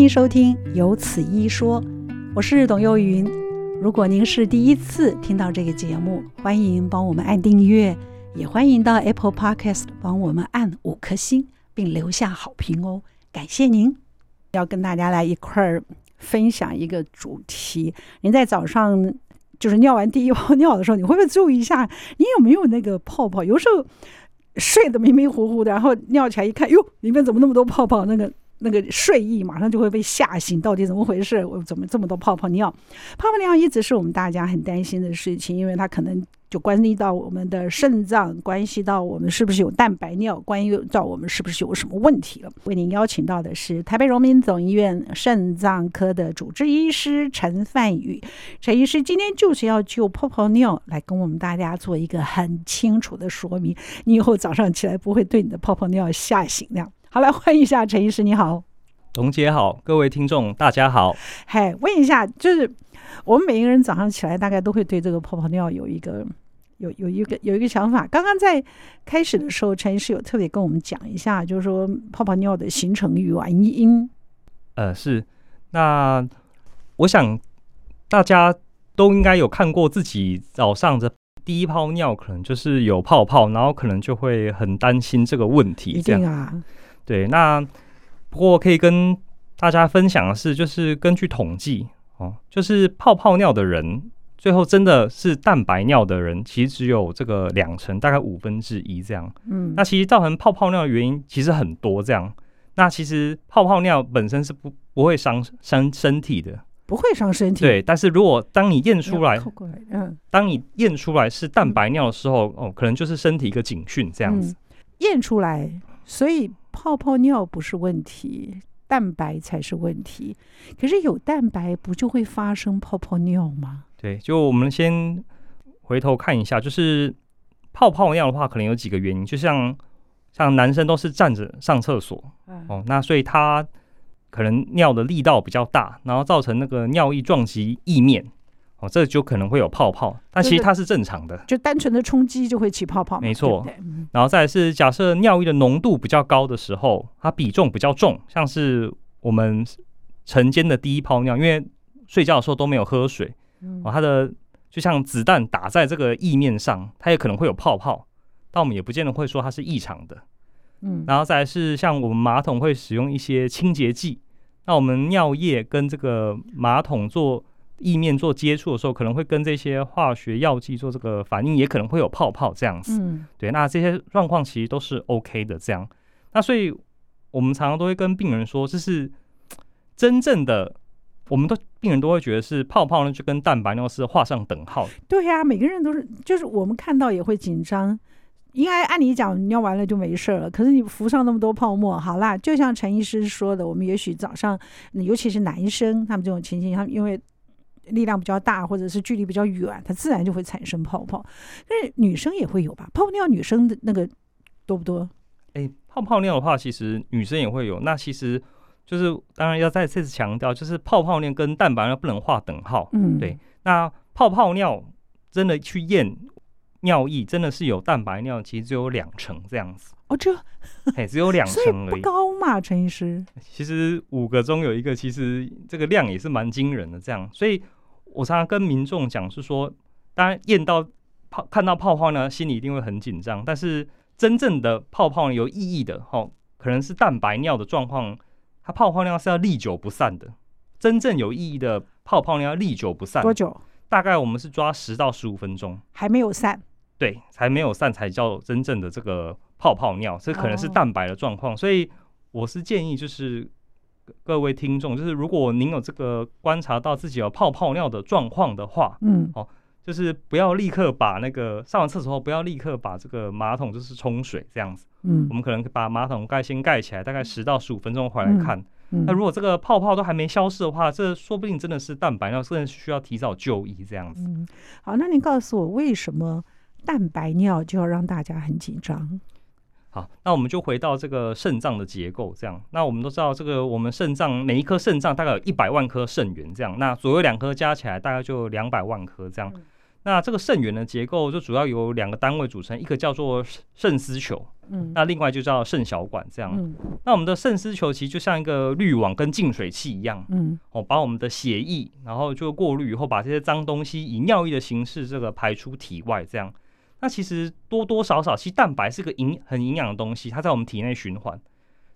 欢迎收听《有此一说》，我是董幼云。如果您是第一次听到这个节目，欢迎帮我们按订阅，也欢迎到 Apple Podcast 帮我们按五颗星，并留下好评哦，感谢您！要跟大家来一块儿分享一个主题。您在早上就是尿完第一泡尿的时候，你会不会注意一下，你有没有那个泡泡？有时候睡得迷迷糊糊的，然后尿起来一看，哟，里面怎么那么多泡泡？那个。那个睡意马上就会被吓醒，到底怎么回事？我怎么这么多泡泡尿？泡泡尿一直是我们大家很担心的事情，因为它可能就关系到我们的肾脏，关系到我们是不是有蛋白尿，关系到我们是不是有什么问题了。为您邀请到的是台北荣民总医院肾脏科的主治医师陈范宇，陈医师今天就是要就泡泡尿来跟我们大家做一个很清楚的说明，你以后早上起来不会对你的泡泡尿吓醒那样。好，来欢迎一下陈医师，你好，董姐好，各位听众大家好。嗨，问一下，就是我们每一个人早上起来，大概都会对这个泡泡尿有一个有有一个有一个想法。刚刚在开始的时候，陈医师有特别跟我们讲一下，就是说泡泡尿的形成原因。呃，是，那我想大家都应该有看过自己早上的第一泡尿，可能就是有泡泡，然后可能就会很担心这个问题。一定啊。对，那不过可以跟大家分享的是，就是根据统计哦，就是泡泡尿的人，最后真的是蛋白尿的人，其实只有这个两成，大概五分之一这样。嗯，那其实造成泡泡尿的原因其实很多这样。那其实泡泡尿本身是不不会伤伤身体的，不会伤身体。对，但是如果当你验出来，嗯，当你验出来是蛋白尿的时候，哦，可能就是身体一个警讯这样子。验出来，所以。泡泡尿不是问题，蛋白才是问题。可是有蛋白不就会发生泡泡尿吗？对，就我们先回头看一下，就是泡泡尿的话，可能有几个原因。就像像男生都是站着上厕所，嗯、哦，那所以他可能尿的力道比较大，然后造成那个尿液撞击液面。哦，这就可能会有泡泡，但其实它是正常的，就单纯的冲击就会起泡泡，没错。然后再来是假设尿液的浓度比较高的时候，它比重比较重，像是我们晨间的第一泡尿，因为睡觉的时候都没有喝水，哦，它的就像子弹打在这个液面上，它也可能会有泡泡，但我们也不见得会说它是异常的。嗯，然后再来是像我们马桶会使用一些清洁剂，那我们尿液跟这个马桶做。液面做接触的时候，可能会跟这些化学药剂做这个反应，也可能会有泡泡这样子。嗯，对，那这些状况其实都是 OK 的。这样，那所以我们常常都会跟病人说，这是真正的，我们都病人都会觉得是泡泡呢，就跟蛋白尿是画上等号。对呀、啊，每个人都是，就是我们看到也会紧张。应该按理讲，尿完了就没事了。可是你浮上那么多泡沫，好啦，就像陈医师说的，我们也许早上，尤其是男生，他们这种情形，他们因为。力量比较大，或者是距离比较远，它自然就会产生泡泡。但是女生也会有吧？泡泡尿女生的那个多不多？哎、欸，泡泡尿的话，其实女生也会有。那其实就是当然要再次强调，就是泡泡尿跟蛋白尿不能划等号。嗯，对。那泡泡尿真的去验尿液，真的是有蛋白尿，其实只有两成这样子。哦，这 哎，只有两成而已，不高嘛，陈医师。其实五个中有一个，其实这个量也是蛮惊人的。这样，所以。我常常跟民众讲，是说，当然验到泡看到泡泡呢，心里一定会很紧张。但是真正的泡泡有意义的，哦，可能是蛋白尿的状况，它泡泡尿是要历久不散的。真正有意义的泡泡尿要历久不散，多久？大概我们是抓十到十五分钟，还没有散。对，还没有散才叫真正的这个泡泡尿，这可能是蛋白的状况。所以我是建议就是。各位听众，就是如果您有这个观察到自己有泡泡尿的状况的话，嗯，哦，就是不要立刻把那个上完厕所后不要立刻把这个马桶就是冲水这样子，嗯，我们可能把马桶盖先盖起来，大概十到十五分钟回来看。嗯，那如果这个泡泡都还没消失的话，这说不定真的是蛋白尿，甚至需要提早就医这样子。嗯，好，那您告诉我为什么蛋白尿就要让大家很紧张？好，那我们就回到这个肾脏的结构，这样。那我们都知道，这个我们肾脏每一颗肾脏大概有一百万颗肾源，这样。那左右两颗加起来大概就两百万颗，这样。那这个肾源的结构就主要由两个单位组成，一个叫做肾丝球，嗯，那另外就叫肾小管这样。嗯，那我们的肾丝球其实就像一个滤网跟净水器一样，嗯，哦，把我们的血液然后就过滤以后，把这些脏东西以尿液的形式这个排出体外这样。那其实多多少少，其实蛋白是个营很营养的东西，它在我们体内循环。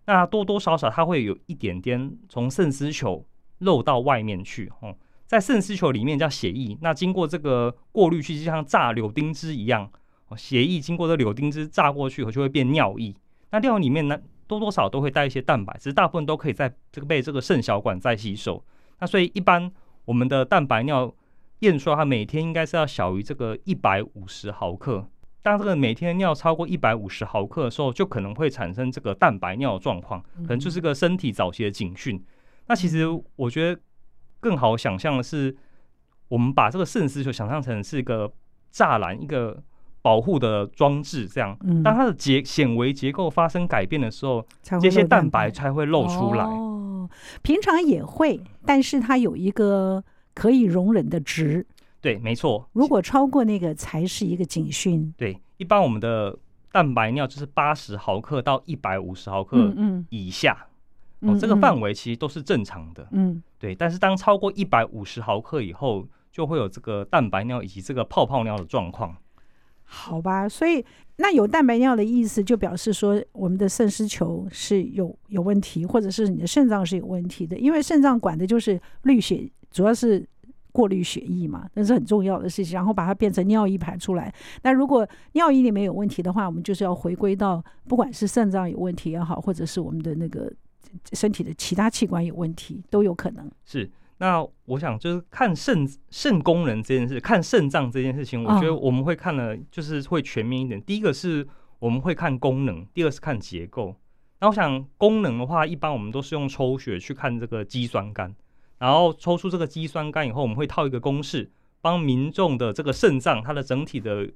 那多多少少它会有一点点从肾丝球漏到外面去，哦。在肾丝球里面叫血液，那经过这个过滤器，就像榨柳丁汁一样，血液经过这柳丁汁榨过去以后就会变尿液。那尿里面呢，多多少少都会带一些蛋白，只是大部分都可以在这个被这个肾小管再吸收。那所以一般我们的蛋白尿验出来，它每天应该是要小于这个一百五十毫克。当这个每天尿超过一百五十毫克的时候，就可能会产生这个蛋白尿的状况，可能就是个身体早期的警讯。那其实我觉得。更好想象的是，我们把这个肾丝球想象成是一个栅栏，一个保护的装置。这样，当它的结显维结构发生改变的时候，这些蛋白才会露出来。哦，平常也会，但是它有一个可以容忍的值。对，没错。如果超过那个，才是一个警讯。对，一般我们的蛋白尿就是八十毫克到一百五十毫克以下。嗯嗯哦，这个范围其实都是正常的，嗯，对。但是当超过一百五十毫克以后，就会有这个蛋白尿以及这个泡泡尿的状况。好吧，所以那有蛋白尿的意思，就表示说我们的肾丝球是有有问题，或者是你的肾脏是有问题的。因为肾脏管的就是滤血，主要是过滤血液嘛，那是很重要的事情。然后把它变成尿液排出来。那如果尿液里面有问题的话，我们就是要回归到不管是肾脏有问题也好，或者是我们的那个。身体的其他器官有问题都有可能。是，那我想就是看肾肾功能这件事，看肾脏这件事情，我觉得我们会看了，就是会全面一点。第一个是我们会看功能，第二是看结构。那我想功能的话，一般我们都是用抽血去看这个肌酸酐，然后抽出这个肌酸酐以后，我们会套一个公式，帮民众的这个肾脏它的整体的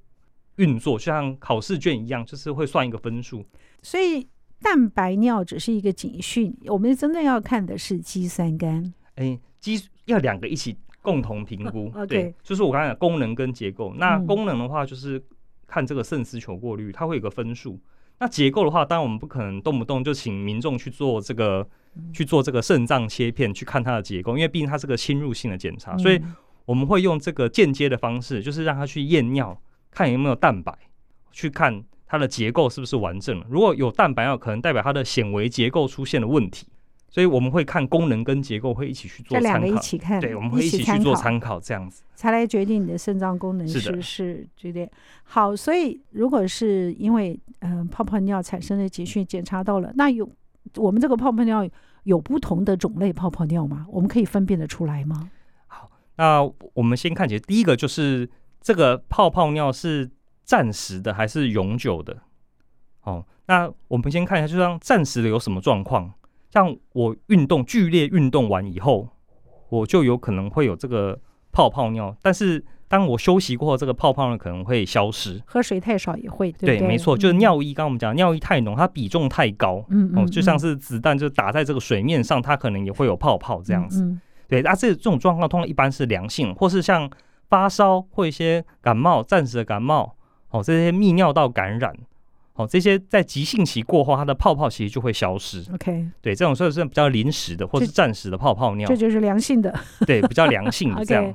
运作，就像考试卷一样，就是会算一个分数。所以。蛋白尿只是一个警讯，我们真正要看的是肌酸酐。哎，肌要两个一起共同评估。哦、对，就是我刚才讲功能跟结构。那功能的话，就是看这个肾丝球过滤，它会有个分数。那结构的话，当然我们不可能动不动就请民众去做这个去做这个肾脏切片去看它的结构，因为毕竟它是个侵入性的检查，所以我们会用这个间接的方式，就是让他去验尿，看有没有蛋白，去看。它的结构是不是完整了？如果有蛋白尿，可能代表它的显微结构出现了问题，所以我们会看功能跟结构会一起去做参考。这两个一起看，对，我们会一起去做参考，这样子才来决定你的肾脏功能是不是决定好。所以如果是因为嗯、呃、泡泡尿产生的警讯检查到了，那有我们这个泡泡尿有不同的种类泡泡尿吗？我们可以分辨得出来吗？好，那我们先看起来第一个就是这个泡泡尿是。暂时的还是永久的？哦，那我们先看一下，就像暂时的有什么状况？像我运动剧烈运动完以后，我就有可能会有这个泡泡尿。但是当我休息过后，这个泡泡呢可能会消失。喝水太少也会，对，对，没错，就是尿液。刚刚我们讲尿液太浓，它比重太高，嗯，哦，就像是子弹就打在这个水面上，它可能也会有泡泡这样子。嗯，对，那这这种状况通常一般是良性，或是像发烧或一些感冒，暂时的感冒。哦，这些泌尿道感染，哦，这些在急性期过后，它的泡泡其实就会消失。OK，对，这种算是比较临时的，或是暂时的泡泡尿，这就是良性的，对，比较良性的 这样。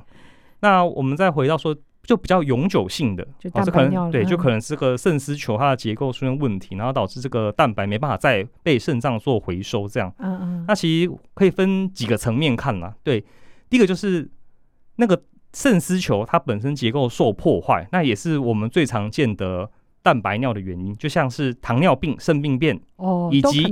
那我们再回到说，就比较永久性的，哦，这可能对，就可能是这个肾丝球它的结构出现问题，然后导致这个蛋白没办法再被肾脏做回收，这样。嗯嗯。那其实可以分几个层面看啦。对，第一个就是那个。肾丝球它本身结构受破坏，那也是我们最常见的蛋白尿的原因，就像是糖尿病肾病变哦，以及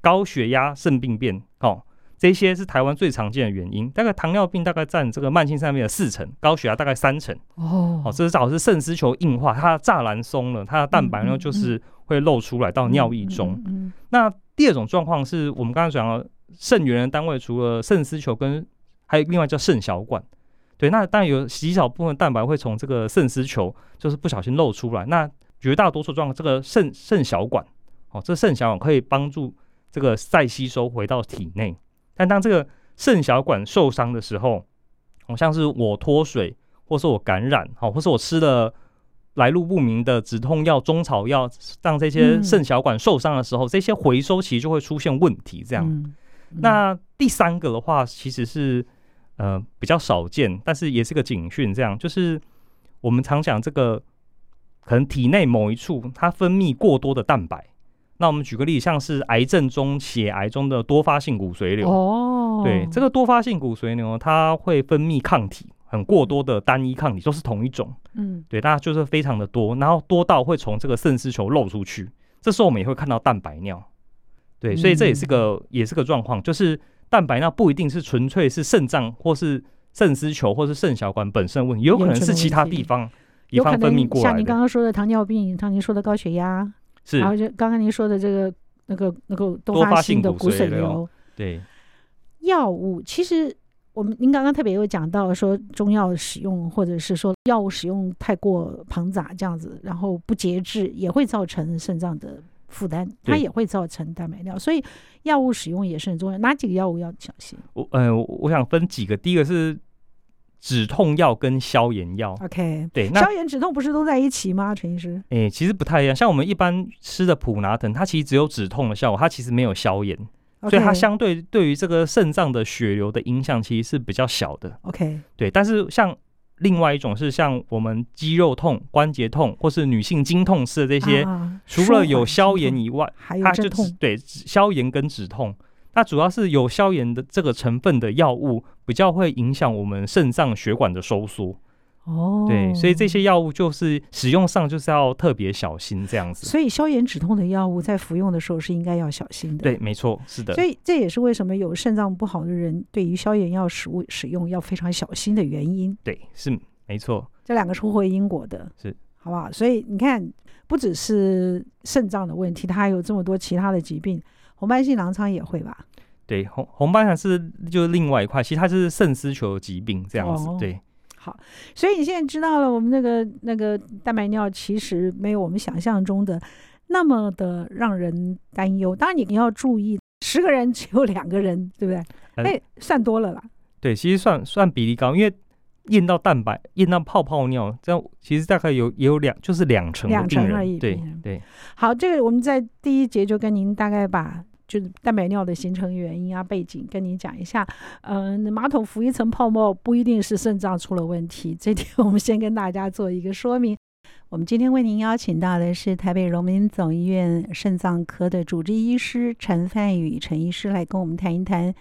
高血压肾病变哦，这些是台湾最常见的原因。大概糖尿病大概占这个慢性肾病的四成，高血压大概三成哦。哦，这是导致肾丝球硬化，它的栅栏松了，它的蛋白尿就是会漏出来到尿液中。嗯嗯嗯嗯、那第二种状况是我们刚才讲了肾源的单位，除了肾丝球跟还有另外叫肾小管。对，那当然有极少部分蛋白会从这个肾丝球，就是不小心漏出来。那绝大多数状况，这个肾肾小管，哦，这肾小管可以帮助这个再吸收回到体内。但当这个肾小管受伤的时候，好像是我脱水或是我感染，好，或是我吃了来路不明的止痛药、中草药，让这些肾小管受伤的时候，嗯、这些回收其实就会出现问题。这样，嗯嗯、那第三个的话，其实是呃比较少见，但是也是个警讯。这样就是我们常讲这个，可能体内某一处它分泌过多的蛋白。那我们举个例，像是癌症中血癌中的多发性骨髓瘤。哦，对，这个多发性骨髓瘤，它会分泌抗体，很过多的单一抗体都是同一种，嗯，对，那就是非常的多，然后多到会从这个肾丝球漏出去，这时候我们也会看到蛋白尿，对，所以这也是个、嗯、也是个状况，就是蛋白尿不一定是纯粹是肾脏或是肾丝球或是肾小管本身问题，有可能是其他地方地方分泌过来，像您刚刚说的糖尿病，像您说的高血压。是，然后就刚刚您说的这个那个那个多发性的骨髓瘤，对，药物其实我们您刚刚特别有讲到说中药使用或者是说药物使用太过庞杂这样子，然后不节制也会造成肾脏的负担，它也会造成蛋白尿，所以药物使用也是很重要。哪几个药物要小心？我呃，我想分几个，第一个是。止痛药跟消炎药，OK，对，那消炎止痛不是都在一起吗？陈医师，哎、欸，其实不太一样。像我们一般吃的普拿疼，它其实只有止痛的效果，它其实没有消炎所以它相对对于这个肾脏的血流的影响其实是比较小的。OK，对。但是像另外一种是像我们肌肉痛、关节痛，或是女性经痛式的这些，啊、除了有消炎以外，还有止痛，对，消炎跟止痛。它主要是有消炎的这个成分的药物，比较会影响我们肾脏血管的收缩。哦，对，所以这些药物就是使用上就是要特别小心这样子。所以消炎止痛的药物在服用的时候是应该要小心的。对，没错，是的。所以这也是为什么有肾脏不好的人对于消炎药食物使用要非常小心的原因。对，是没错。这两个是互惠因果的，是好不好？所以你看，不只是肾脏的问题，它还有这么多其他的疾病。红斑性狼疮也会吧？对，红红斑狼是就是另外一块，其实它就是肾丝球疾病这样子。哦、对，好，所以你现在知道了，我们那个那个蛋白尿其实没有我们想象中的那么的让人担忧。当然，你要注意，十个人只有两个人，对不对？哎、嗯，算多了啦。对，其实算算比例高，因为验到蛋白、验到泡泡尿，这样其实大概有也有两，就是两成两成而已。对对。好，这个我们在第一节就跟您大概把。就是蛋白尿的形成原因啊，背景跟你讲一下。嗯，马桶浮一层泡沫不一定是肾脏出了问题，这点我们先跟大家做一个说明。我们今天为您邀请到的是台北荣民总医院肾脏科的主治医师陈范宇陈医师来跟我们谈一谈。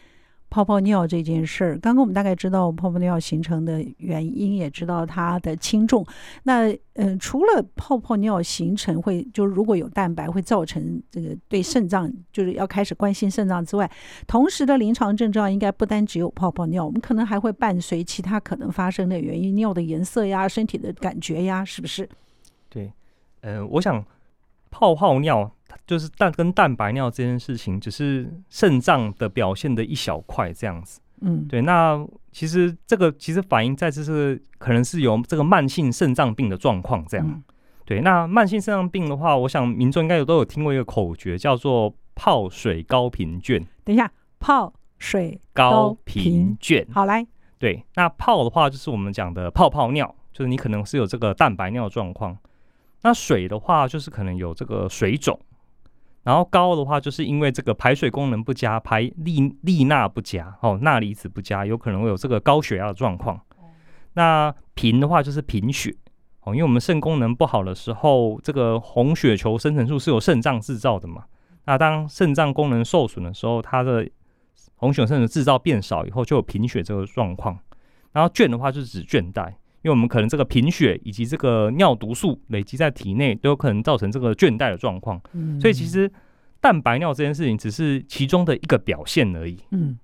泡泡尿这件事儿，刚刚我们大概知道泡泡尿形成的原因，也知道它的轻重。那嗯、除了泡泡尿形成会，就是如果有蛋白会造成这个对肾脏，就是要开始关心肾脏之外，同时的临床症状应该不单只有泡泡尿，我们可能还会伴随其他可能发生的原因，尿的颜色呀、身体的感觉呀，是不是？对，嗯、我想泡泡尿。就是蛋跟蛋白尿这件事情，只是肾脏的表现的一小块这样子。嗯，对。那其实这个其实反映在就是可能是有这个慢性肾脏病的状况这样。嗯、对。那慢性肾脏病的话，我想民众应该有都有听过一个口诀，叫做“泡水高频卷”。等一下，泡水高频卷。好来。对。那泡的话，就是我们讲的泡泡尿，就是你可能是有这个蛋白尿状况。那水的话，就是可能有这个水肿。然后高的话，就是因为这个排水功能不佳，排利利钠不佳，哦，钠离子不佳，有可能会有这个高血压的状况。那贫的话就是贫血，哦，因为我们肾功能不好的时候，这个红血球生成素是由肾脏制造的嘛。那当肾脏功能受损的时候，它的红血球的制造变少以后，就有贫血这个状况。然后倦的话就是指倦怠。因为我们可能这个贫血以及这个尿毒素累积在体内，都有可能造成这个倦怠的状况。嗯，所以其实蛋白尿这件事情只是其中的一个表现而已。嗯，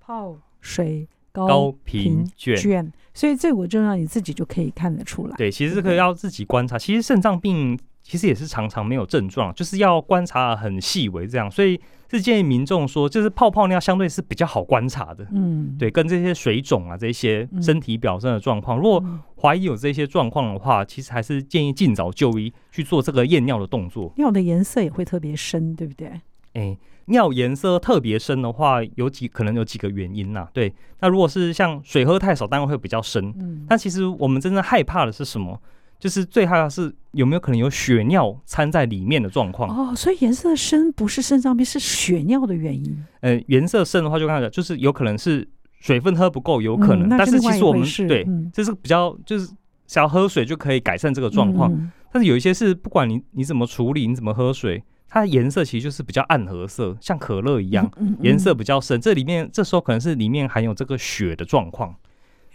泡水高贫倦，所以这我就让你自己就可以看得出来。对，其实这个要自己观察。其实肾脏病其实也是常常没有症状，就是要观察很细微这样。所以。是建议民众说，就是泡泡尿相对是比较好观察的，嗯，对，跟这些水肿啊这些身体表征的状况，如果怀疑有这些状况的话，其实还是建议尽早就医去做这个验尿的动作。尿的颜色也会特别深，对不对？哎，尿颜色特别深的话，有几可能有几个原因呐、啊？对，那如果是像水喝太少，当然会比较深。嗯，但其实我们真正害怕的是什么？就是最害怕是有没有可能有血尿掺在里面的状况。哦，所以颜色深不是肾脏病，是血尿的原因。呃，颜色深的话就看到，就是有可能是水分喝不够，有可能。但是其实我们对，嗯、这是比较就是只要喝水就可以改善这个状况。嗯、但是有一些是不管你你怎么处理，你怎么喝水。它的颜色其实就是比较暗褐色，像可乐一样，颜、嗯嗯、色比较深。这里面这时候可能是里面含有这个血的状况。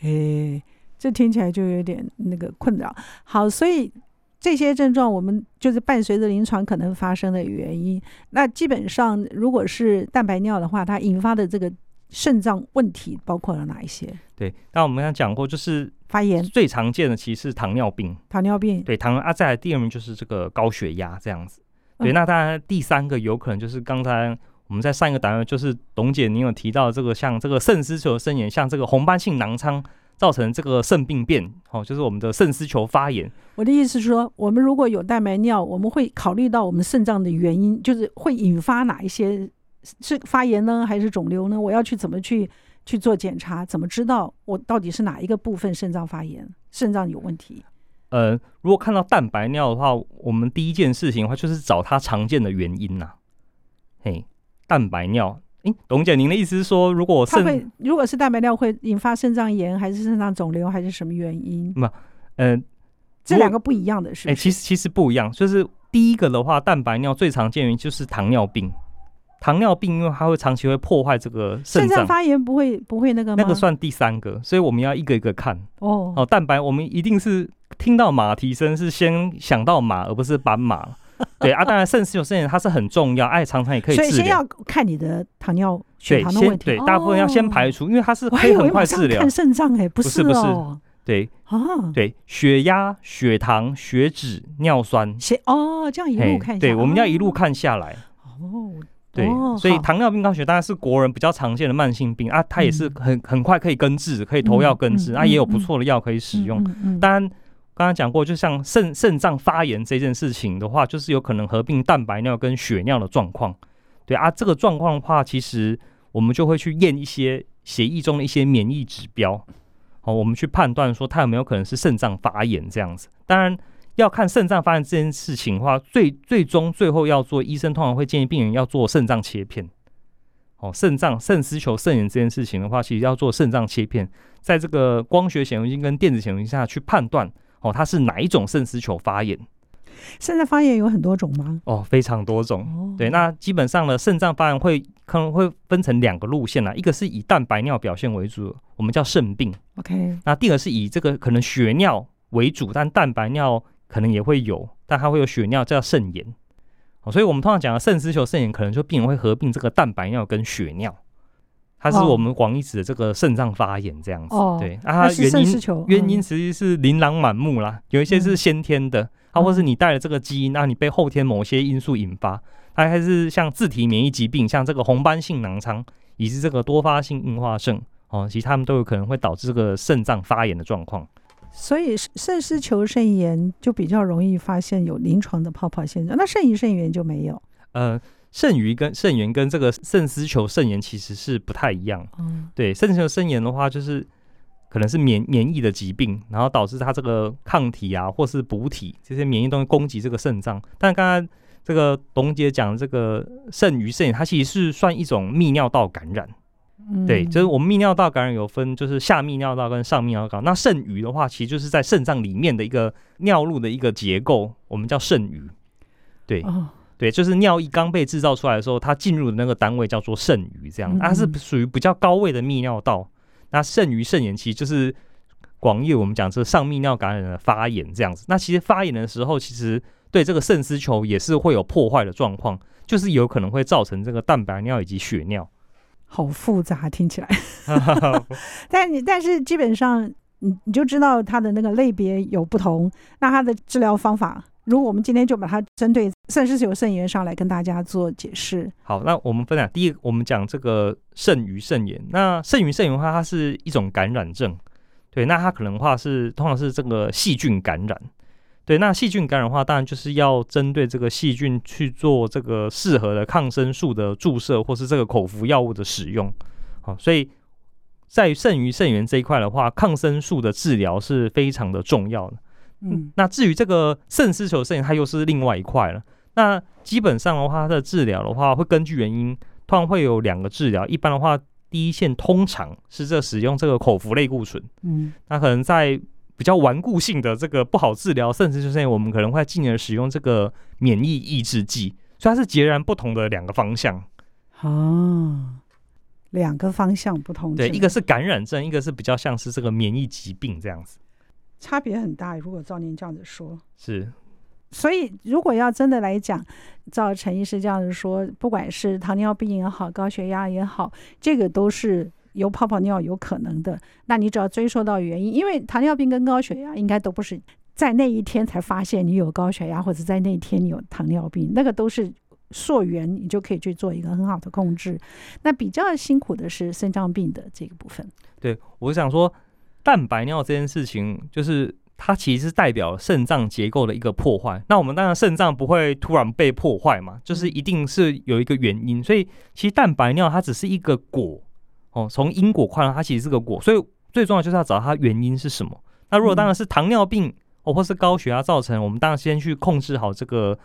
诶，这听起来就有点那个困扰。好，所以这些症状我们就是伴随着临床可能发生的原因。那基本上如果是蛋白尿的话，它引发的这个肾脏问题包括了哪一些？对，那我们刚讲过，就是发炎最常见的其实是糖尿病。糖尿病对糖啊，再来第二名就是这个高血压这样子。对，那当然，第三个有可能就是刚才我们在上一个单元，就是董姐您有提到这个，像这个肾丝球肾炎，像这个红斑性囊疮造成这个肾病变，哦，就是我们的肾丝球发炎。我的意思是说，我们如果有蛋白尿，我们会考虑到我们肾脏的原因，就是会引发哪一些是发炎呢，还是肿瘤呢？我要去怎么去去做检查？怎么知道我到底是哪一个部分肾脏发炎，肾脏有问题？呃，如果看到蛋白尿的话，我们第一件事情的话就是找它常见的原因呐、啊。嘿，蛋白尿，诶、欸，董姐，您的意思是说，如果肾会如果是蛋白尿会引发肾脏炎，还是肾脏肿瘤，还是什么原因？不，呃，这两个不一样的是，是？哎、欸，其实其实不一样，就是第一个的话，蛋白尿最常见原因就是糖尿病。糖尿病因为它会长期会破坏这个肾脏发炎，不会不会那个吗？那个算第三个，所以我们要一个一个看哦。哦，蛋白我们一定是。听到马蹄声是先想到马，而不是斑马。对啊，当然肾丝球肾炎它是很重要，哎，常常也可以治疗。所以先要看你的糖尿血糖的问题。对，大部分要先排除，因为它是可以很快治疗。看肾脏哎，不是不是，对啊，对，血压、血糖、血脂、尿酸。哦，这样一路看。对，我们要一路看下来。哦，对，所以糖尿病高血压当然是国人比较常见的慢性病啊，它也是很很快可以根治，可以投药根治啊，也有不错的药可以使用。当然。刚刚讲过，就像肾肾脏发炎这件事情的话，就是有可能合并蛋白尿跟血尿的状况。对啊，这个状况的话，其实我们就会去验一些血液中的一些免疫指标，好，我们去判断说它有没有可能是肾脏发炎这样子。当然，要看肾脏发炎这件事情的话，最最终最后要做，医生通常会建议病人要做肾脏切片。哦，肾脏肾丝球肾炎这件事情的话，其实要做肾脏切片，在这个光学显微镜跟电子显微镜下去判断。哦，它是哪一种肾丝球发炎？肾脏发炎有很多种吗？哦，非常多种。哦、对，那基本上呢，肾脏发炎会可能会分成两个路线啦，一个是以蛋白尿表现为主，我们叫肾病。OK，那第二个是以这个可能血尿为主，但蛋白尿可能也会有，但它会有血尿，叫肾炎。哦，所以我们通常讲的肾丝球肾炎，可能就病人会合并这个蛋白尿跟血尿。它是我们广义指的这个肾脏发炎这样子，哦、对啊，它原因原因其实是琳琅满目啦，有一些是先天的，啊，或是你带了这个基因，那你被后天某些因素引发，它还是像自体免疫疾病，像这个红斑性囊疮，以及这个多发性硬化症，哦，其实他们都有可能会导致这个肾脏发炎的状况。所以肾丝球肾炎就比较容易发现有临床的泡泡现象，那肾盂肾炎就没有？呃。肾盂跟肾炎跟这个肾丝球肾炎其实是不太一样。嗯，对，肾丝球肾炎的话，就是可能是免免疫的疾病，然后导致它这个抗体啊，或是补体这些免疫东西攻击这个肾脏。但刚刚这个董姐讲这个肾盂肾炎，它其实是算一种泌尿道感染。嗯，对，就是我们泌尿道感染有分，就是下泌尿道跟上泌尿道。那肾盂的话，其实就是在肾脏里面的一个尿路的一个结构，我们叫肾盂。对。哦对，就是尿液刚被制造出来的时候，它进入的那个单位叫做肾盂，这样，它是属于比较高位的泌尿道。那肾盂肾炎其实就是广义我们讲这上泌尿感染的发炎这样子。那其实发炎的时候，其实对这个肾丝球也是会有破坏的状况，就是有可能会造成这个蛋白尿以及血尿。好复杂，听起来。但你但是基本上你你就知道它的那个类别有不同，那它的治疗方法。如果我们今天就把它针对肾丝球肾炎上来跟大家做解释。好，那我们分享第一，我们讲这个肾盂肾炎。那肾盂肾炎的话，它是一种感染症，对，那它可能话是通常是这个细菌感染，对，那细菌感染的话，当然就是要针对这个细菌去做这个适合的抗生素的注射，或是这个口服药物的使用。好，所以在肾盂肾炎这一块的话，抗生素的治疗是非常的重要的。嗯，那至于这个肾丝球肾炎，它又是另外一块了。那基本上的话，它的治疗的话，会根据原因，通常会有两个治疗。一般的话，第一线通常是这使用这个口服类固醇。嗯，那可能在比较顽固性的这个不好治疗肾丝球肾炎，我们可能会进而使用这个免疫抑制剂。所以它是截然不同的两个方向。哦，两个方向不同。对，一个是感染症，一个是比较像是这个免疫疾病这样子。差别很大，如果照您这样子说，是，所以如果要真的来讲，照陈医师这样子说，不管是糖尿病也好，高血压也好，这个都是有泡泡尿有可能的。那你只要追溯到原因，因为糖尿病跟高血压应该都不是在那一天才发现你有高血压，或者在那一天你有糖尿病，那个都是溯源，你就可以去做一个很好的控制。那比较辛苦的是肾脏病的这个部分。对，我想说。蛋白尿这件事情，就是它其实是代表肾脏结构的一个破坏。那我们当然肾脏不会突然被破坏嘛，就是一定是有一个原因。所以其实蛋白尿它只是一个果哦，从因果看它其实是个果。所以最重要就是要找它原因是什么。那如果当然是糖尿病哦，或是高血压造成，我们当然先去控制好这个。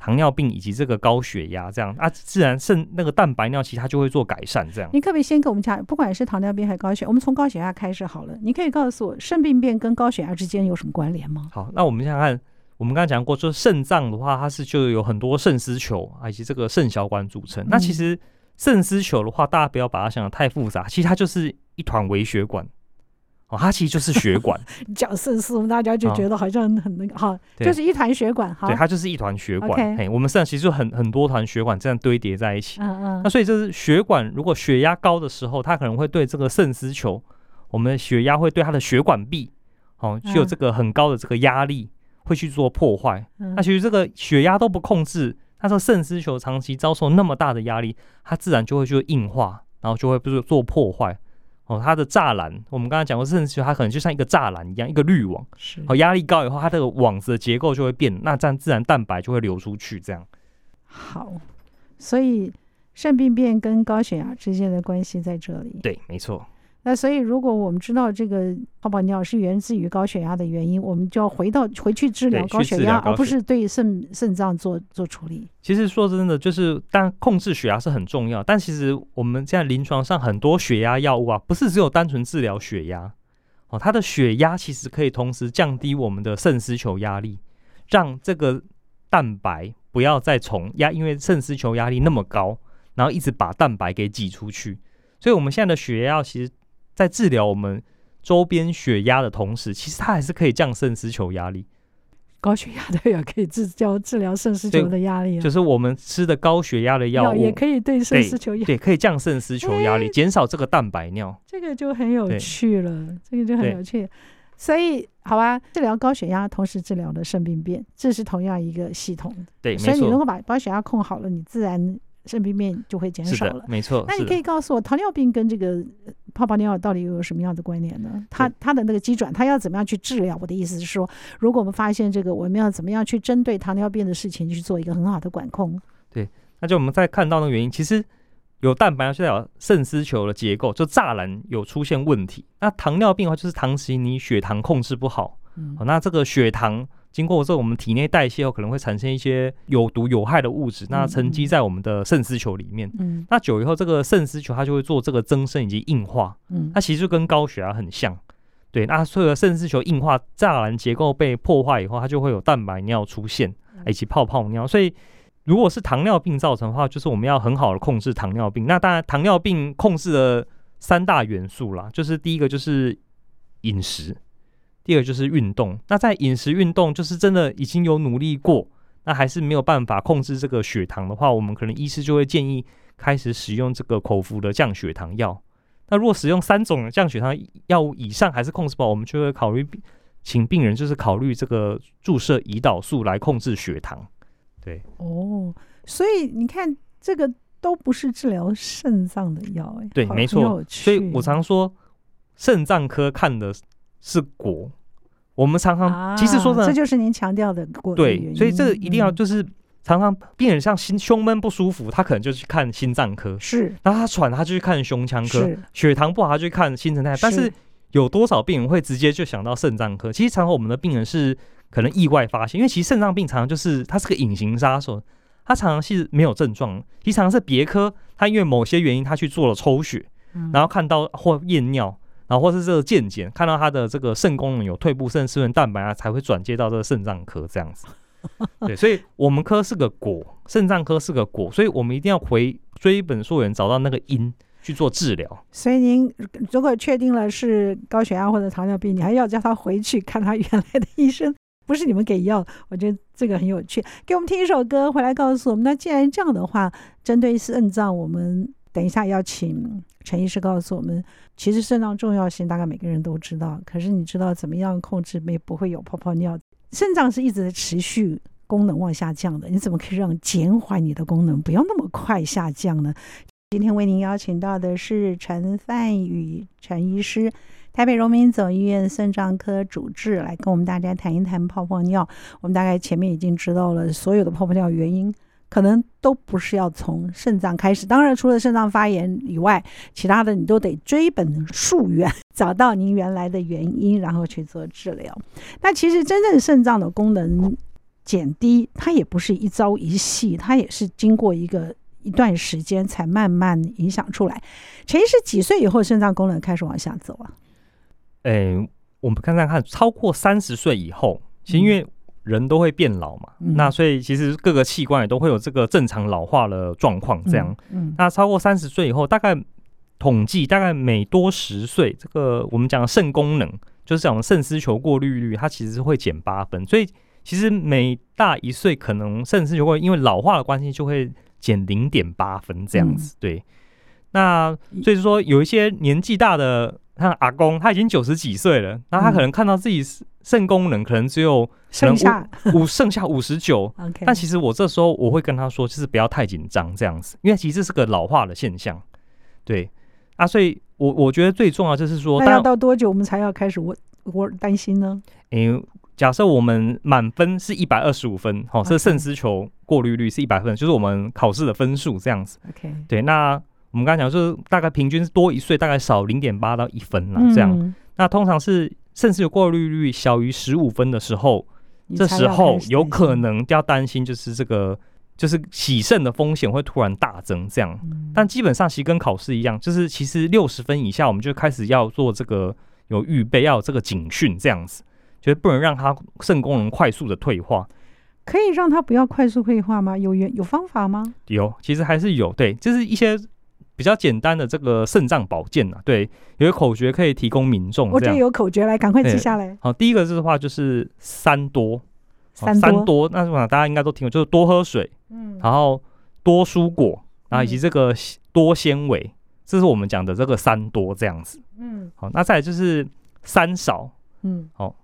糖尿病以及这个高血压，这样啊，自然肾那个蛋白尿其实它就会做改善。这样，你可不可以先给我们讲，不管是糖尿病还是高血压，我们从高血压开始好了。你可以告诉我，肾病变跟高血压之间有什么关联吗？好，那我们先看，我们刚才讲过，就是肾脏的话，它是就有很多肾丝球以及这个肾小管组成。嗯、那其实肾丝球的话，大家不要把它想的太复杂，其实它就是一团微血管。哦，它其实就是血管。讲肾丝，我们大家就觉得好像很那个哈，就是一团血管哈。对，它就是一团血管。嘿，我们肾其实就很很多团血管这样堆叠在一起。嗯嗯。那所以就是血管，如果血压高的时候，它可能会对这个肾丝球，我们的血压会对它的血管壁，哦，具有这个很高的这个压力，会去做破坏。那其实这个血压都不控制，它这个肾丝球长期遭受那么大的压力，它自然就会就硬化，然后就会不是做破坏。哦，它的栅栏，我们刚才讲过，肾丝球它可能就像一个栅栏一样，一个滤网。是。哦，压力高以后，它这个网子的结构就会变，那这样自然蛋白就会流出去，这样。好，所以肾病变跟高血压之间的关系在这里。对，没错。那所以，如果我们知道这个泡泡尿是源自于高血压的原因，我们就要回到回去治疗高血压，而不是对肾肾脏做做处理。其实说真的，就是但控制血压是很重要，但其实我们现在临床上很多血压药物啊，不是只有单纯治疗血压哦，它的血压其实可以同时降低我们的肾丝球压力，让这个蛋白不要再从压，因为肾丝球压力那么高，然后一直把蛋白给挤出去。所以我们现在的血压药其实。在治疗我们周边血压的同时，其实它还是可以降肾丝球压力。高血压的也可以治疗治疗肾丝球的压力，就是我们吃的高血压的药物也可以对肾丝球压对，对，可以降肾丝球压力，减、欸、少这个蛋白尿。这个就很有趣了，这个就很有趣。所以，好吧，治疗高血压，同时治疗的肾病变，这是同样一个系统。对，所以你如果把高血压控好了，你自然。肾病变就会减少了，没错。那你可以告诉我，糖尿病跟这个泡泡尿到底又有什么样的关联呢？它它的那个机转，它要怎么样去治疗？我的意思是说，如果我们发现这个，我们要怎么样去针对糖尿病的事情去做一个很好的管控？对，那就我们再看到那个原因，其实有蛋白，就代表肾丝球的结构就栅栏有出现问题。那糖尿病的话，就是长期你血糖控制不好，嗯，那这个血糖。经过这我们体内代谢后，可能会产生一些有毒有害的物质，那沉积在我们的肾丝球里面。嗯，那久以后，这个肾丝球它就会做这个增生以及硬化。嗯，它其实就跟高血压很像。对，那所有肾丝球硬化，栅栏结构被破坏以后，它就会有蛋白尿出现，以及泡泡尿。所以，如果是糖尿病造成的话，就是我们要很好的控制糖尿病。那当然，糖尿病控制的三大元素啦，就是第一个就是饮食。第二就是运动，那在饮食运动就是真的已经有努力过，那还是没有办法控制这个血糖的话，我们可能医师就会建议开始使用这个口服的降血糖药。那如果使用三种降血糖药物以上还是控制不好，我们就会考虑请病人就是考虑这个注射胰岛素来控制血糖。对，哦，所以你看这个都不是治疗肾脏的药，哎，对，没错。所以我常说肾脏科看的。是果，我们常常其实说真的，这就是您强调的过对，所以这个一定要就是。常常病人像心胸闷不舒服，他可能就去看心脏科，是。然后他喘，他就去看胸腔科，血糖不好，他就去看新陈代谢。但是有多少病人会直接就想到肾脏科？其实常常我们的病人是可能意外发现，因为其实肾脏病常常就是它是个隐形杀手，它常常是没有症状，其实常常是别科，他因为某些原因他去做了抽血，然后看到或验尿，然后或是这个健检，看到他的这个肾功能有退步，肾丝纹蛋白啊，才会转接到这个肾脏科这样子。对，所以我们科是个果，肾脏科是个果，所以我们一定要回追本溯源，找到那个因去做治疗。所以您如果确定了是高血压或者糖尿病，你还要叫他回去看他原来的医生，不是你们给药。我觉得这个很有趣。给我们听一首歌，回来告诉我们。那既然这样的话，针对肾脏，我们等一下要请陈医师告诉我们，其实肾脏重要性大概每个人都知道，可是你知道怎么样控制没不会有泡泡尿？肾脏是一直在持续功能往下降的，你怎么可以让减缓你的功能不要那么快下降呢？今天为您邀请到的是陈范宇陈医师，台北荣民总医院肾脏科主治，来跟我们大家谈一谈泡泡尿。我们大概前面已经知道了所有的泡泡尿原因。可能都不是要从肾脏开始，当然除了肾脏发炎以外，其他的你都得追本溯源，找到您原来的原因，然后去做治疗。那其实真正肾脏的功能减低，它也不是一朝一夕，它也是经过一个一段时间才慢慢影响出来。陈医师几岁以后肾脏功能开始往下走啊？诶，我们看看看，超过三十岁以后，其实因为、人都会变老嘛，嗯、那所以其实各个器官也都会有这个正常老化的状况。这样，嗯嗯、那超过三十岁以后，大概统计大概每多十岁，这个我们讲的肾功能，就是讲肾丝球过滤率，它其实是会减八分。所以其实每大一岁，可能肾丝球会因为老化的关系，就会减零点八分这样子。嗯、对，那所以说有一些年纪大的。他阿公他已经九十几岁了，那他可能看到自己肾功能可能只有剩下五剩下五十九，但其实我这时候我会跟他说，就是不要太紧张这样子，因为其实这是个老化的现象。对啊，所以我我觉得最重要就是说，那要到多久我们才要开始我我担心呢？因为假设我们满分是一百二十五分，好，这肾丝球过滤率是一百分，就是我们考试的分数这样子。OK，对，那。我们刚才讲，就是大概平均是多一岁，大概少零点八到一分啦，这样。嗯、那通常是甚至有过滤率小于十五分的时候，这时候有可能要担心，就是这个就是洗肾的风险会突然大增，这样。嗯、但基本上其实跟考试一样，就是其实六十分以下，我们就开始要做这个有预备，要有这个警讯，这样子，就是不能让它肾功能快速的退化。可以让它不要快速退化吗？有原有方法吗？有，其实还是有，对，就是一些。比较简单的这个肾脏保健啊，对，有一个口诀可以提供民众。我觉得有口诀来，赶快记下来。好，第一个字的话就是三多，三多，那大家应该都听过，就是多喝水，嗯，然后多蔬果，然后以及这个多纤维，嗯、这是我们讲的这个三多这样子。嗯，好，那再来就是三少，嗯，好，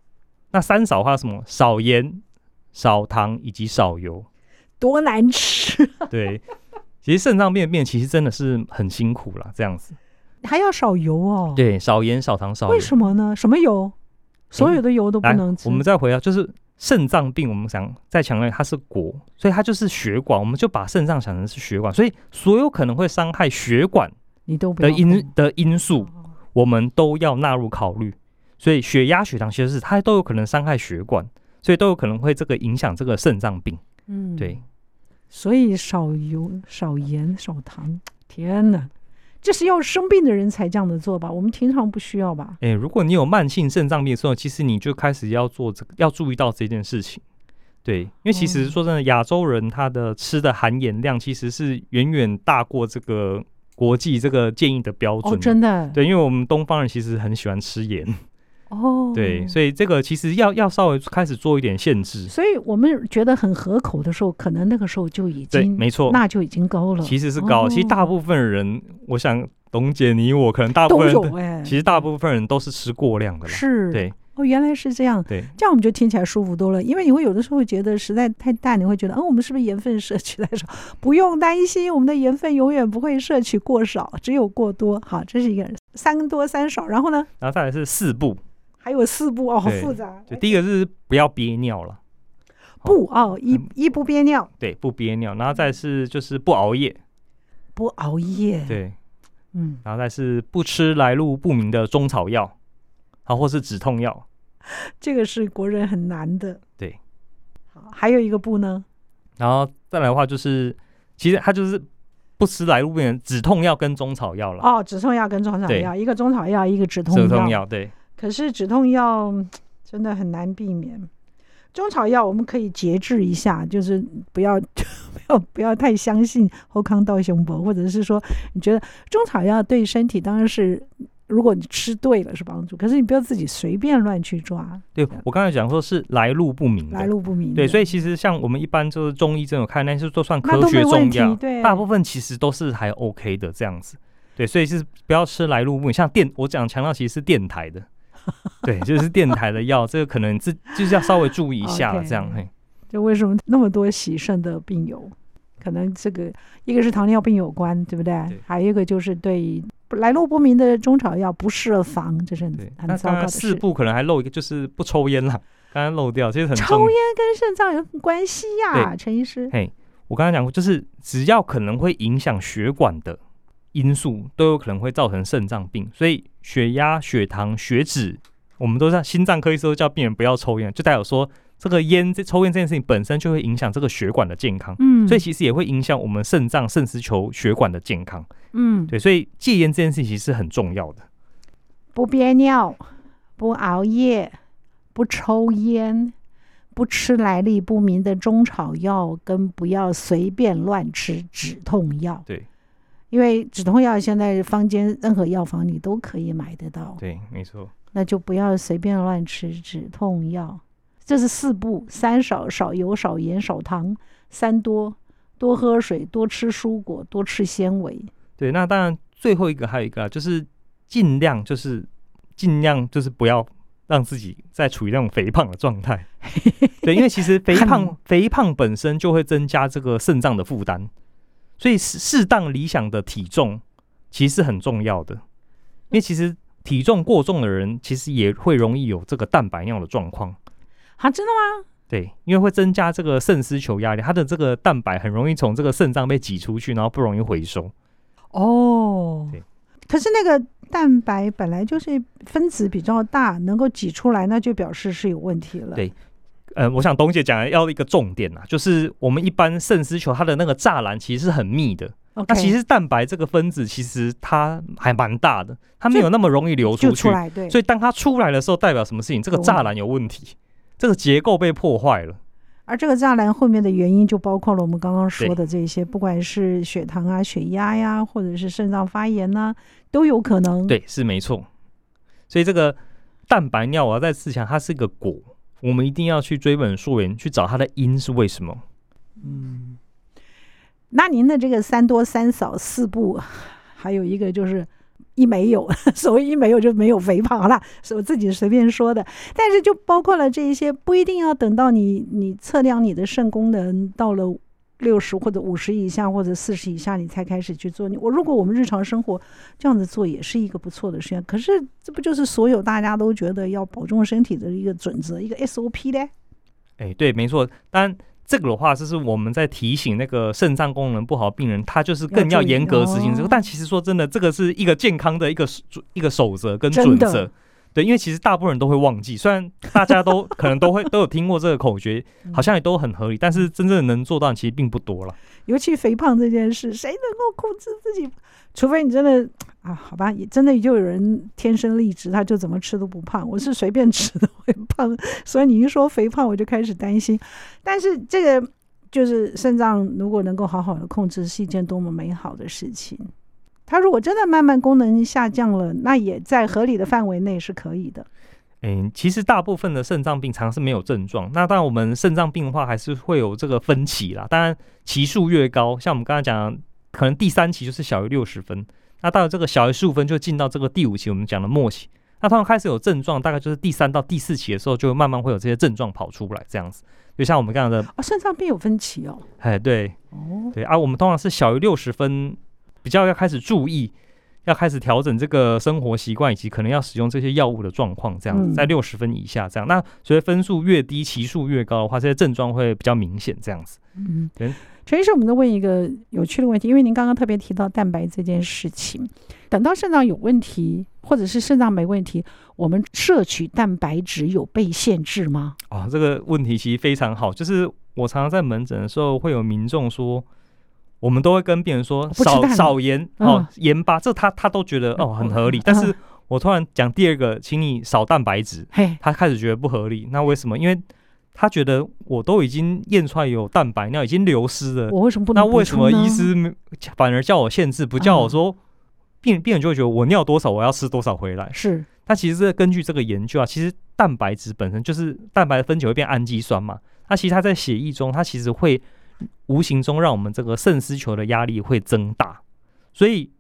那三少的话什么？少盐、少糖以及少油。多难吃。对。其实肾脏病变其实真的是很辛苦了，这样子还要少油哦。对，少盐、少糖、少油。为什么呢？什么油？所有的油都不能吃。我们再回到，就是肾脏病，我们想再强调它是果，所以它就是血管，我们就把肾脏想成是血管，所以所有可能会伤害血管的因的因素，我们都要纳入考虑。所以血压、血糖其实是它都有可能伤害血管，所以都有可能会这个影响这个肾脏病。嗯，对。所以少油、少盐、少糖，天哪，这是要生病的人才这样的做吧？我们平常不需要吧？哎，如果你有慢性肾脏病的时候，其实你就开始要做这个，要注意到这件事情。对，因为其实说真的，亚洲人他的吃的含盐量其实是远远大过这个国际这个建议的标准。哦，真的？对，因为我们东方人其实很喜欢吃盐。哦，对，所以这个其实要要稍微开始做一点限制。所以我们觉得很合口的时候，可能那个时候就已经，没错，那就已经高了。其实是高，哦、其实大部分人，我想董姐你我可能大部分其实大部分人都是吃过量的了。是，对，哦，原来是这样。对，这样我们就听起来舒服多了。因为你会有的时候会觉得实在太淡，你会觉得，嗯，我们是不是盐分摄取太少？不用担心，我们的盐分永远不会摄取过少，只有过多。好，这是一个三多三少，然后呢？然后再来是四不。还有四步哦，好复杂。就第一个是不要憋尿了，不哦，一一不憋尿，对，不憋尿，然后再是就是不熬夜，不熬夜，对，嗯，然后再是不吃来路不明的中草药，啊，或是止痛药，这个是国人很难的，对。好，还有一个不呢，然后再来的话就是，其实它就是。不吃来路不明止痛药跟中草药了哦，止痛药跟中草药，一个中草药，一个止痛药。止痛药对，可是止痛药真的很难避免。中草药我们可以节制一下，就是不要 不要不要太相信后康道雄博，或者是说你觉得中草药对身体当然是。如果你吃对了是帮助，可是你不要自己随便乱去抓。对，我刚才讲说是来路不明的，来路不明。对，所以其实像我们一般就是中医这种看，那些都算科学中药，对，大部分其实都是还 OK 的这样子。对，所以是不要吃来路不明，像电，我讲强调其实是电台的，对，就是电台的药，这个可能自就是要稍微注意一下了，这样。嘿，就为什么那么多洗肾的病友，可能这个一个是糖尿病有关，对不对？对，还有一个就是对。来路不明的中草药不设防，这是很很糟糕的事。四步可能还漏一个，就是不抽烟了。刚刚漏掉，其实很。抽烟跟肾脏有什么关系呀？陈医师，嘿，我刚刚讲过，就是只要可能会影响血管的因素，都有可能会造成肾脏病。所以血压、血糖、血脂，我们都在心脏科医生都叫病人不要抽烟，就代表说。这个烟，这抽烟这件事情本身就会影响这个血管的健康，嗯，所以其实也会影响我们肾脏、肾丝球血管的健康，嗯，对，所以戒烟这件事情其实是很重要的。不憋尿，不熬夜，不抽烟，不吃来历不明的中草药，跟不要随便乱吃止痛药。对，因为止痛药现在坊间任何药房你都可以买得到。对，没错。那就不要随便乱吃止痛药。这是四不：三少，少油、少盐、少糖；三多，多喝水、多吃蔬果、多吃纤维。对，那当然最后一个还有一个，就是尽量就是尽量就是不要让自己再处于那种肥胖的状态。对，因为其实肥 胖肥胖本身就会增加这个肾脏的负担，所以适适当理想的体重其实很重要的。因为其实体重过重的人，其实也会容易有这个蛋白尿的状况。啊，真的吗？对，因为会增加这个肾丝球压力，它的这个蛋白很容易从这个肾脏被挤出去，然后不容易回收。哦，对。可是那个蛋白本来就是分子比较大，能够挤出来，那就表示是有问题了。对，呃，我想董姐讲的要一个重点啊，就是我们一般肾丝球它的那个栅栏其实是很密的。那其实蛋白这个分子其实它还蛮大的，它没有那么容易流出去。出来，对。所以当它出来的时候，代表什么事情？这个栅栏有问题。这个结构被破坏了，而这个栅栏后面的原因就包括了我们刚刚说的这些，不管是血糖啊、血压呀，或者是肾脏发炎呐，都有可能。对，是没错。所以这个蛋白尿，我要再次强调，它是一个果，我们一定要去追本溯源，去找它的因是为什么。嗯，那您的这个三多三少四不，还有一个就是。一没有，所谓一没有就没有肥胖，了，是我自己随便说的。但是就包括了这一些，不一定要等到你你测量你的肾功能到了六十或者五十以下或者四十以下，你才开始去做。你我如果我们日常生活这样子做，也是一个不错的实验。可是这不就是所有大家都觉得要保重身体的一个准则，一个 SOP 呢？哎，对，没错，当然。这个的话，就是我们在提醒那个肾脏功能不好的病人，他就是更要严格执行这个。但其实说真的，这个是一个健康的一个一个守则跟准则。对，因为其实大部分人都会忘记，虽然大家都 可能都会都有听过这个口诀，好像也都很合理，但是真正能做到其实并不多了。尤其肥胖这件事，谁能够控制自己？除非你真的啊，好吧，也真的就有人天生丽质，他就怎么吃都不胖。我是随便吃都会胖，所以你一说肥胖，我就开始担心。但是这个就是肾脏如果能够好好的控制，是一件多么美好的事情。它如果真的慢慢功能下降了，那也在合理的范围内是可以的。嗯，其实大部分的肾脏病常常是没有症状。那当然，我们肾脏病的话还是会有这个分歧啦。当然，期数越高，像我们刚才讲，可能第三期就是小于六十分。那到了这个小于十五分，就进到这个第五期，我们讲的末期。那通常开始有症状，大概就是第三到第四期的时候，就慢慢会有这些症状跑出来，这样子。就像我们刚才的啊，肾脏病有分期哦。哎，对，哦，对啊，我们通常是小于六十分。比较要开始注意，要开始调整这个生活习惯，以及可能要使用这些药物的状况，这样子在六十分以下这样。那所以分数越低，期数越高的话，这些症状会比较明显，这样子。嗯，陈医生，我们再问一个有趣的问题，因为您刚刚特别提到蛋白这件事情，等到肾脏有问题，或者是肾脏没问题，我们摄取蛋白质有被限制吗？啊，这个问题其实非常好，就是我常常在门诊的时候会有民众说。我们都会跟病人说少少盐哦，盐巴，这他他都觉得哦很合理。但是我突然讲第二个，请你少蛋白质，他开始觉得不合理。那为什么？因为他觉得我都已经验出来有蛋白尿已经流失了，我为什么不能？那为什么医师反而叫我限制，不叫我说？病病人就会觉得我尿多少，我要吃多少回来。是，他其实是根据这个研究啊，其实蛋白质本身就是蛋白分解会变氨基酸嘛，那其实它在血液中，它其实会。无形中让我们这个肾丝球的压力会增大，所以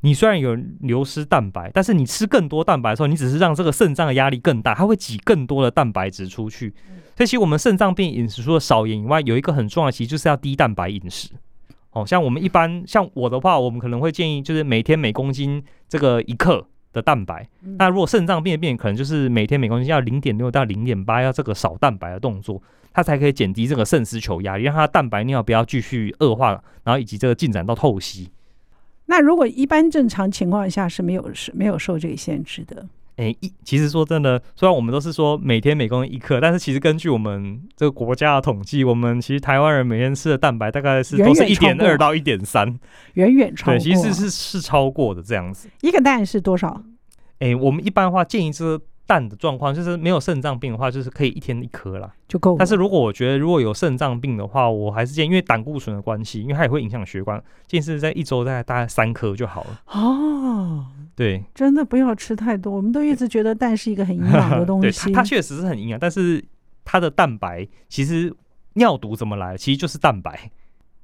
你虽然有流失蛋白，但是你吃更多蛋白的时候，你只是让这个肾脏的压力更大，它会挤更多的蛋白质出去。所以其实我们肾脏病饮食除了少盐以外，有一个很重要的，其实就是要低蛋白饮食。哦，像我们一般像我的话，我们可能会建议就是每天每公斤这个一克的蛋白。那如果肾脏病的病人，可能就是每天每公斤要零点六到零点八，要这个少蛋白的动作。它才可以减低这个肾丝球压力，让它蛋白尿不要继续恶化，然后以及这个进展到透析。那如果一般正常情况下是没有是没有受这个限制的。诶、欸，一其实说真的，虽然我们都是说每天每公斤一克，但是其实根据我们这个国家的统计，我们其实台湾人每天吃的蛋白大概是都是一点二到一点三，远远超过。对，其实是是，是超过的这样子。一个蛋是多少？诶、欸，我们一般的话建议是。蛋的状况就是没有肾脏病的话，就是可以一天一颗啦，就够。但是如果我觉得如果有肾脏病的话，我还是建议，因为胆固醇的关系，因为它也会影响血管，建议是在一周大概大概三颗就好了。哦，对，真的不要吃太多。我们都一直觉得蛋是一个很营养的东西，对，它确实是很营养，但是它的蛋白其实尿毒怎么来？其实就是蛋白。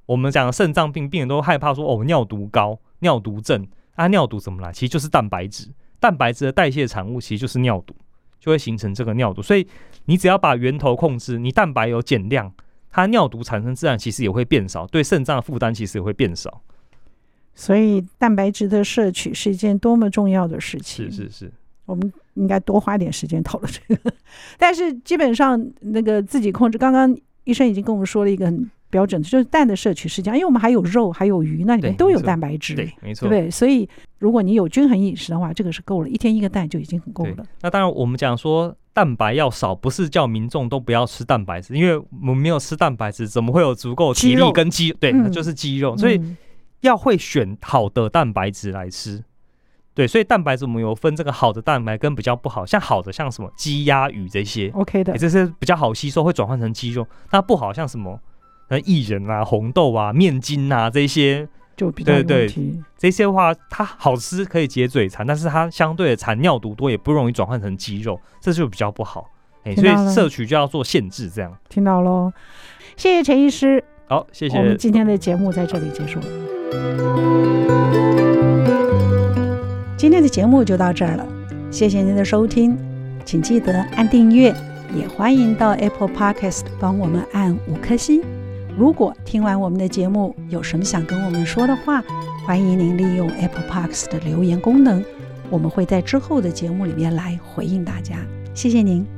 我们讲肾脏病病人都害怕说哦，尿毒高、尿毒症，啊，尿毒怎么来？其实就是蛋白质。蛋白质的代谢产物其实就是尿毒，就会形成这个尿毒。所以你只要把源头控制，你蛋白有减量，它尿毒产生自然其实也会变少，对肾脏的负担其实也会变少。所以蛋白质的摄取是一件多么重要的事情。是是是，我们应该多花点时间讨论这个。但是基本上那个自己控制，刚刚医生已经跟我们说了一个很。标准就是蛋的摄取是这样，因为我们还有肉，还有鱼，那里面都有蛋白质，对，没错，对不对？所以如果你有均衡饮食的话，这个是够了，一天一个蛋就已经很够了。那当然，我们讲说蛋白要少，不是叫民众都不要吃蛋白质，因为我们没有吃蛋白质，怎么会有足够体力跟肌？对，那就是肌肉。所以要会选好的蛋白质来吃。对，所以蛋白质我们有分这个好的蛋白跟比较不好，像好的像什么鸡鸭鱼这些，OK 的，这些比较好吸收，会转换成肌肉。那不好像什么？那薏仁啊、红豆啊、面筋啊这些，就比较有问题。对对，这些的话它好吃可以解嘴馋，但是它相对的残尿毒多，也不容易转换成肌肉，这就比较不好。哎、欸，所以摄取就要做限制，这样。听到喽，谢谢陈医师。好，谢谢。我们今天的节目在这里结束了。今天的节目就到这儿了，谢谢您的收听，请记得按订阅，也欢迎到 Apple Podcast 帮我们按五颗星。如果听完我们的节目，有什么想跟我们说的话，欢迎您利用 Apple Parks 的留言功能，我们会在之后的节目里面来回应大家。谢谢您。